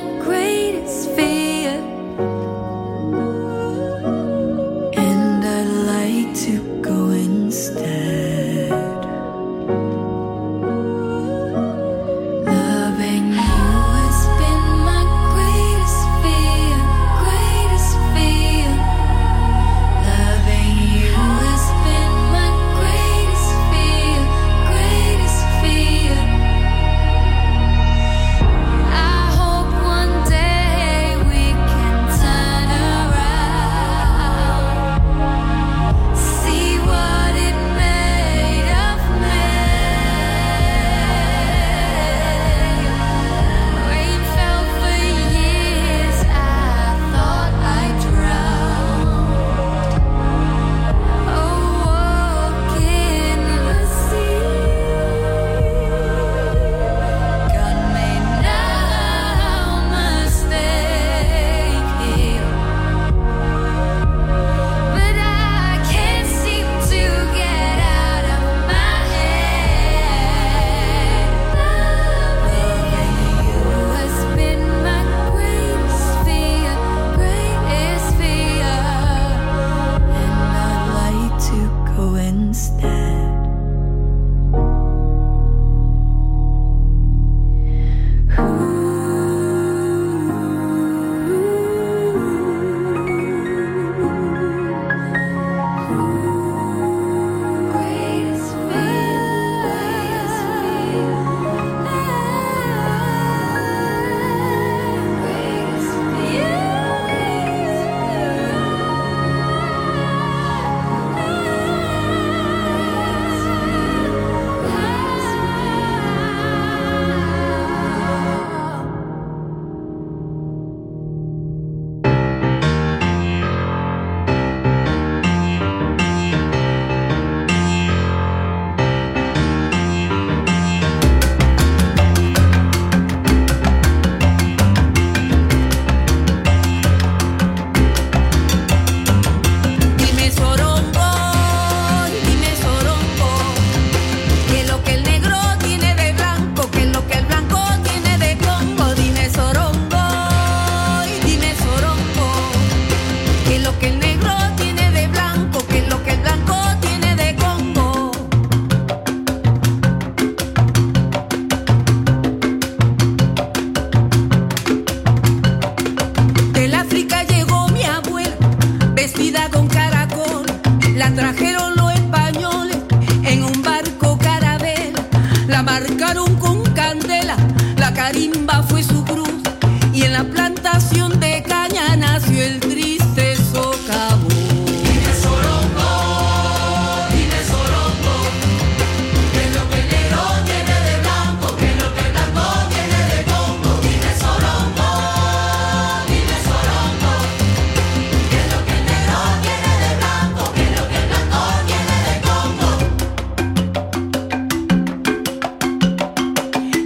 great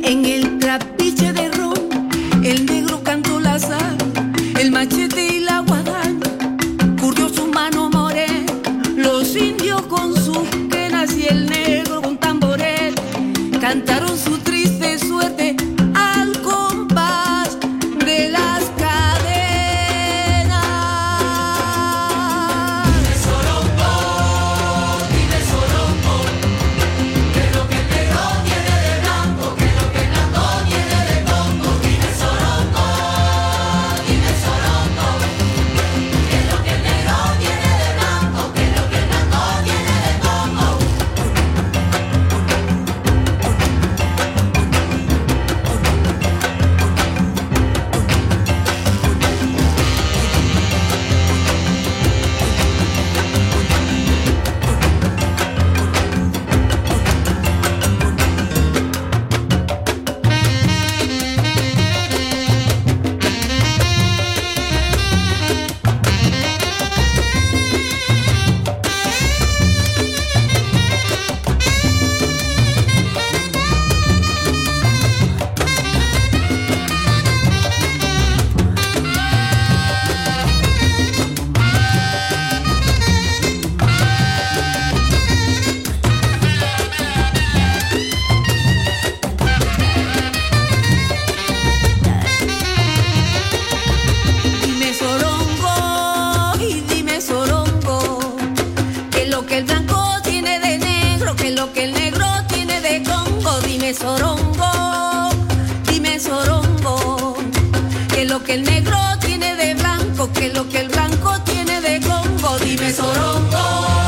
Engin Dime sorongo, dime sorongo, que lo que el negro tiene de blanco, que lo que el blanco tiene de congo, dime sorongo.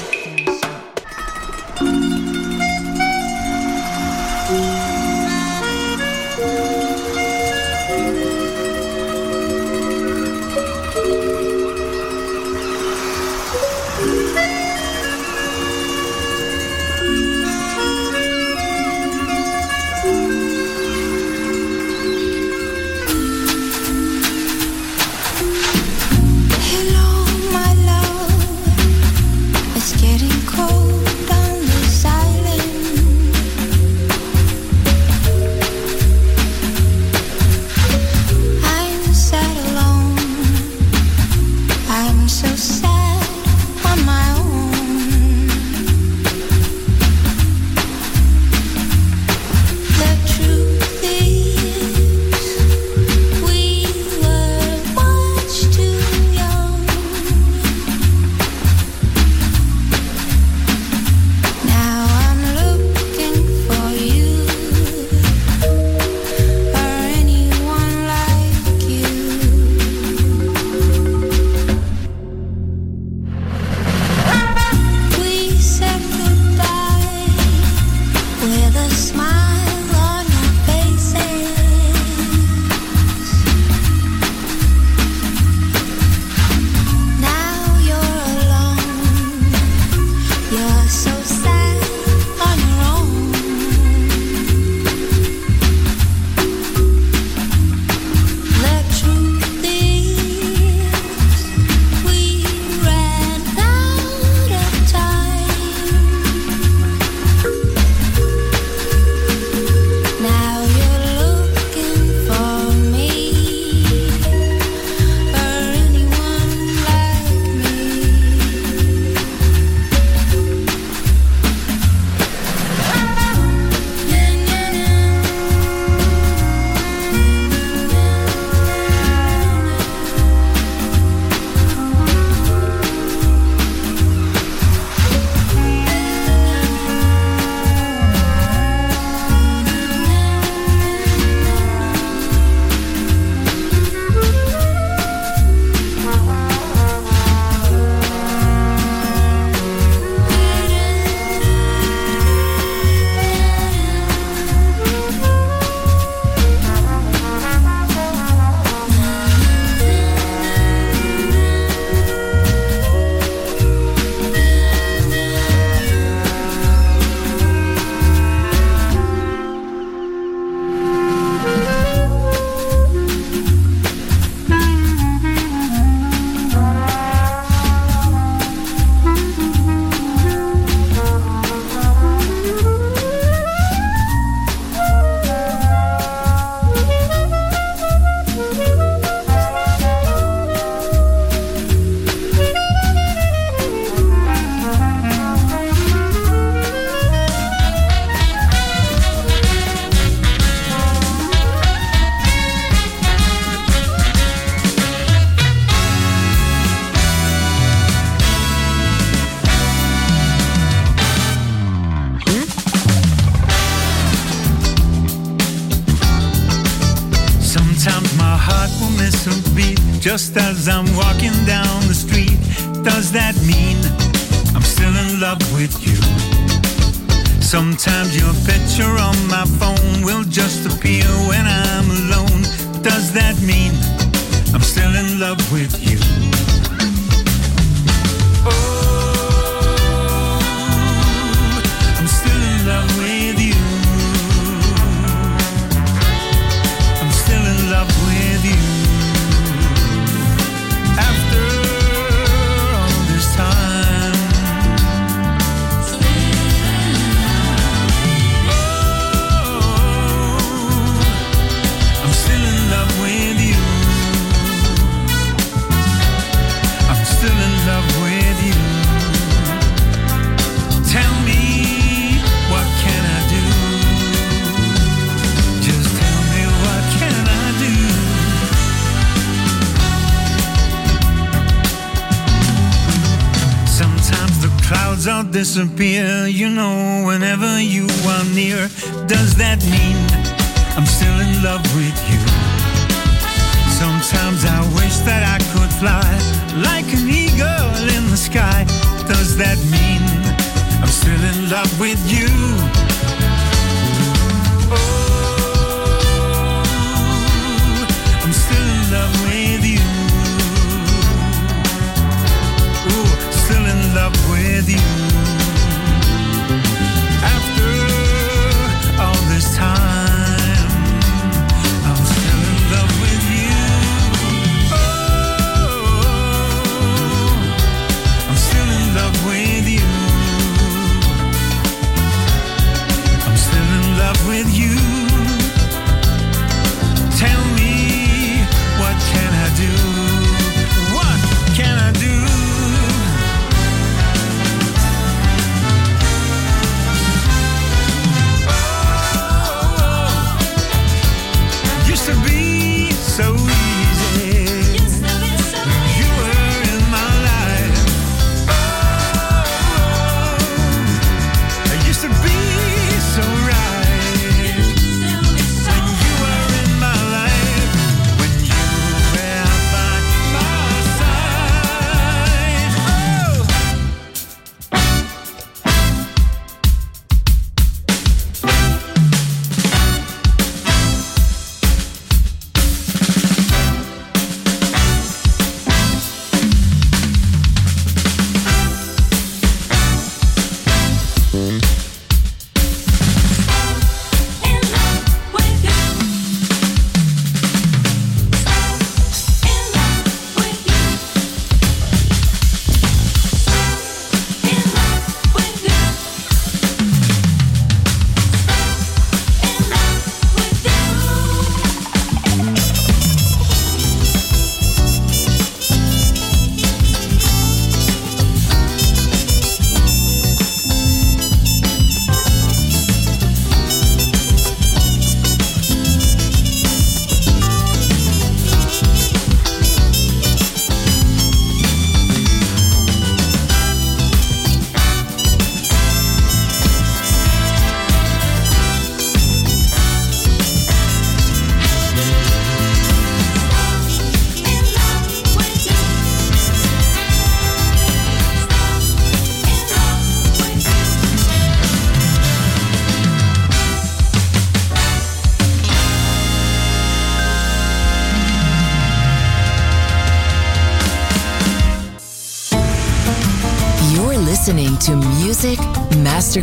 Disappear. You know, whenever you are near, does that mean I'm still in love with you? Sometimes I wish that I could fly like an eagle in the sky. Does that mean I'm still in love with you?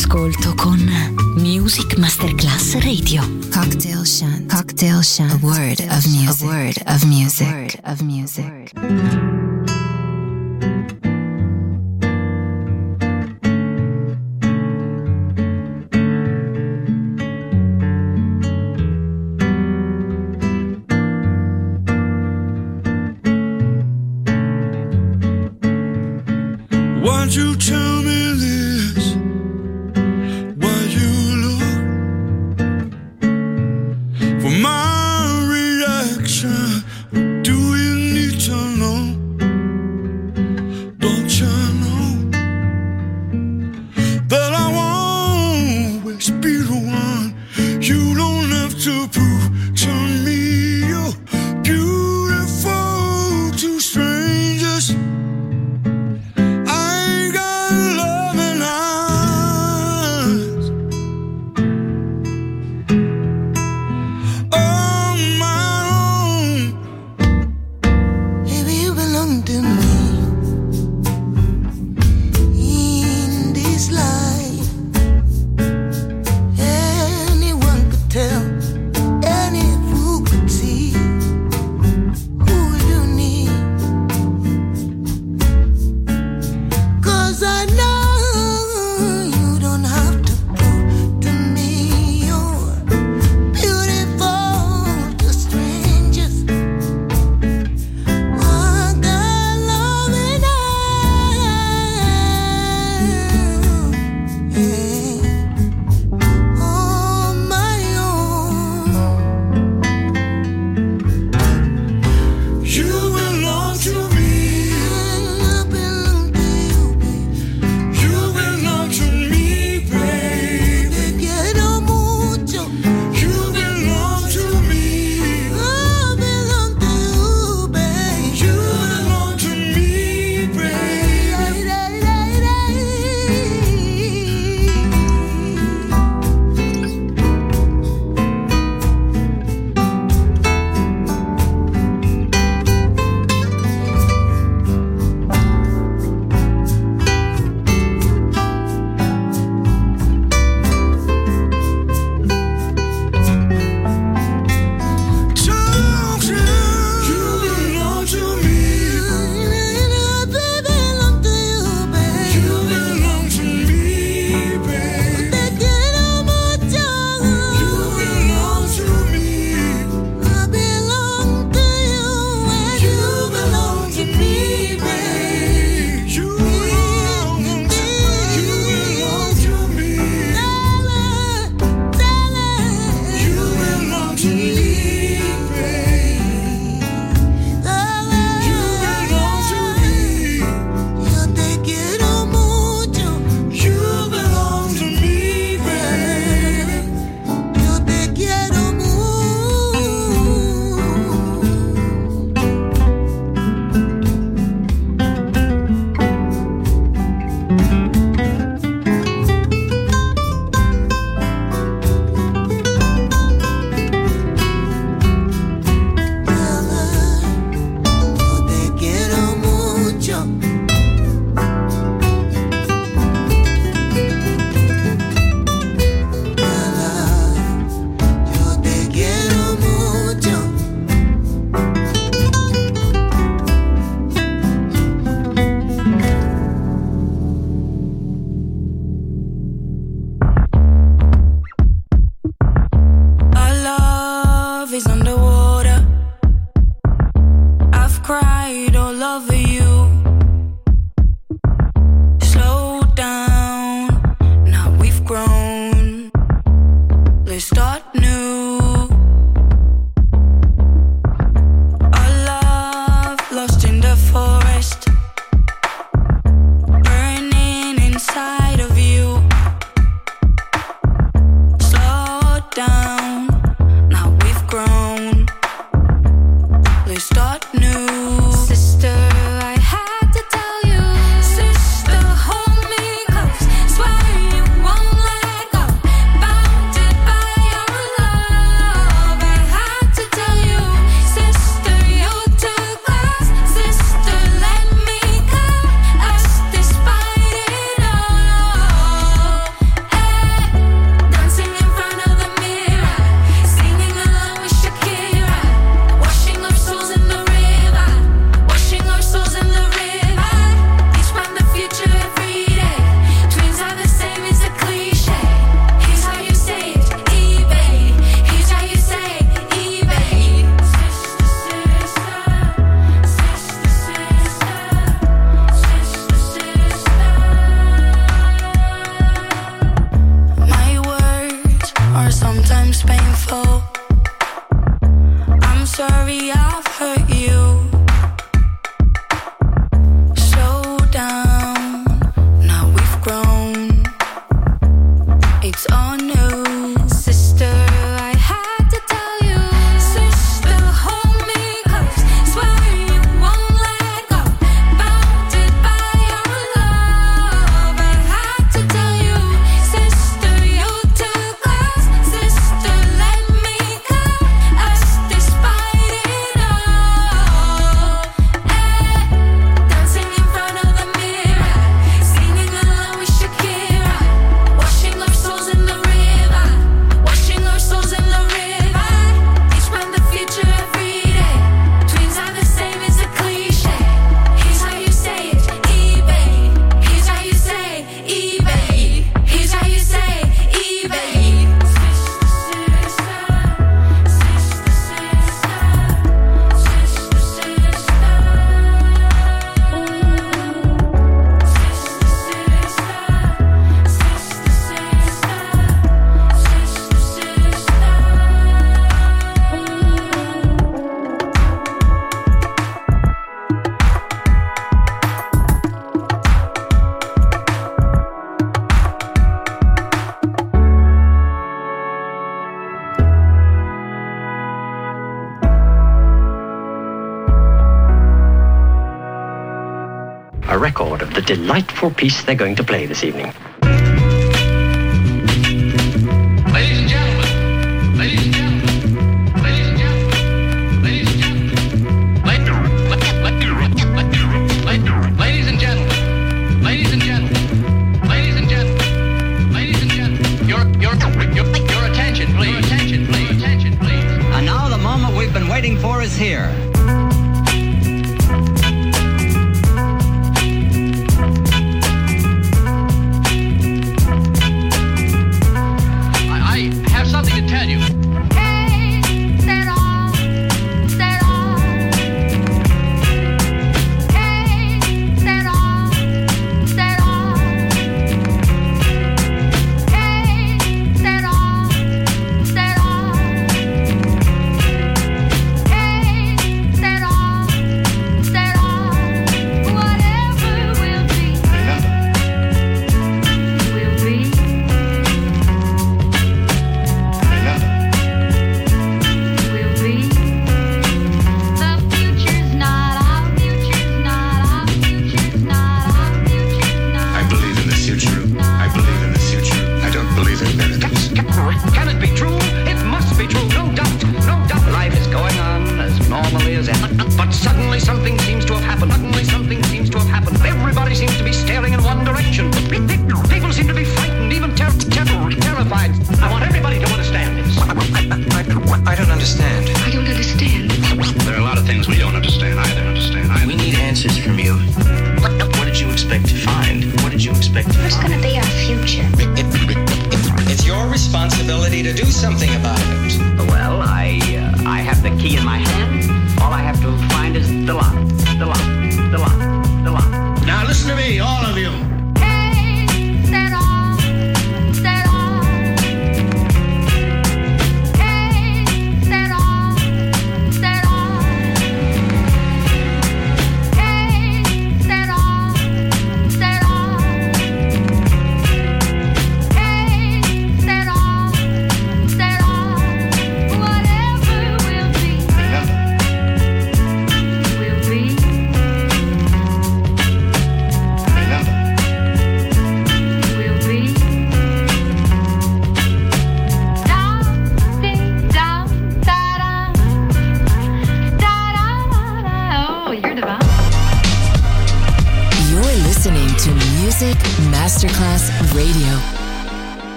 all'ascolto con Music Masterclass Radio. Cocktail chant. Cocktail Chant. A word of music. A word of music. A word of music. record of the delightful piece they're going to play this evening.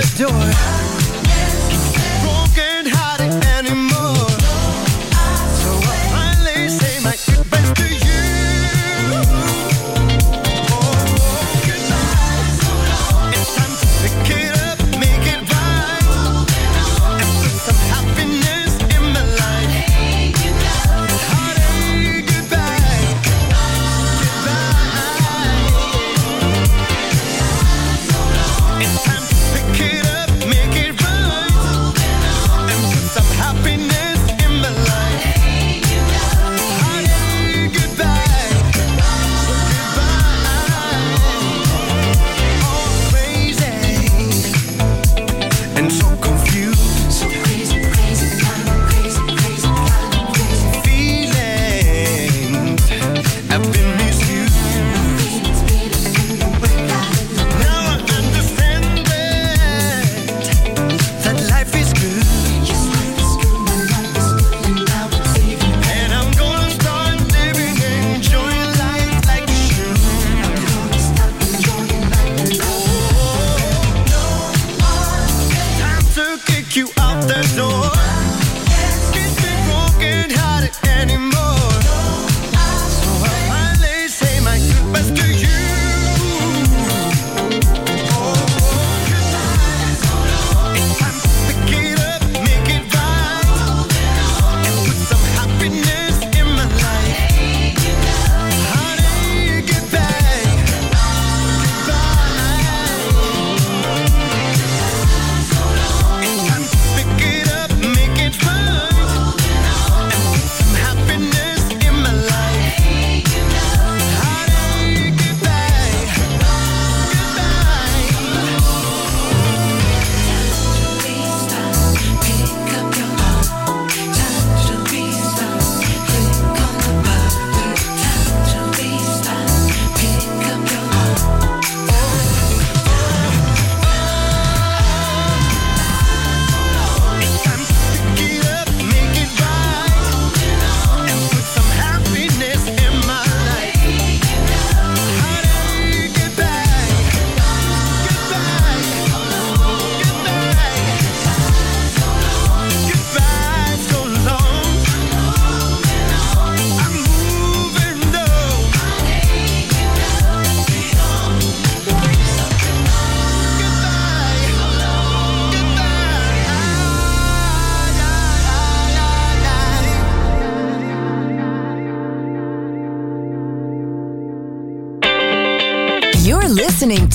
the door.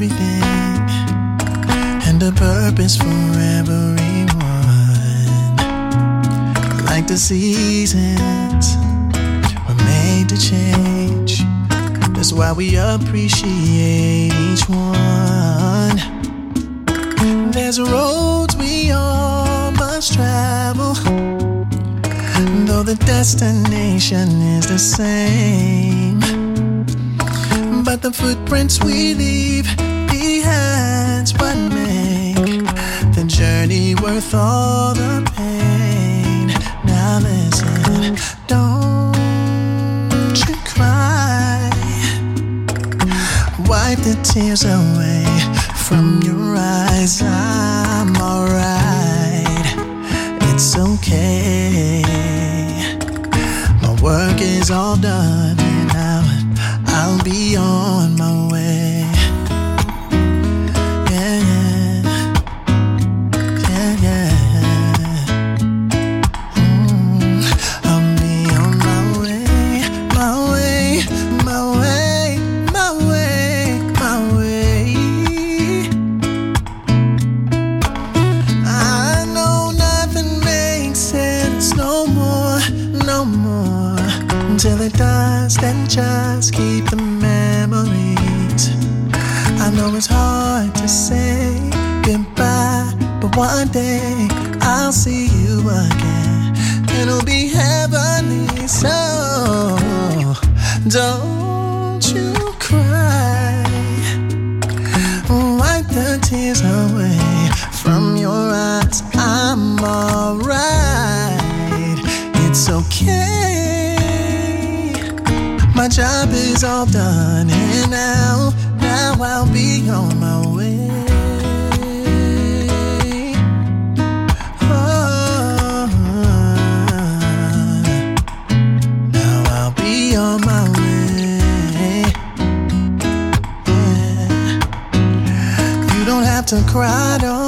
Everything and a purpose for everyone. Like the seasons were made to change. That's why we appreciate each one. There's roads we all must travel. Though the destination is the same. But the footprints we leave behind's what make the journey worth all the pain. Now listen, don't you cry. Wipe the tears away from your eyes. I'm alright. It's okay. My work is all done I'll don't you cry. Wipe the tears away from your eyes. I'm alright. It's okay. My job is all done, and now, now I'll be on my don't have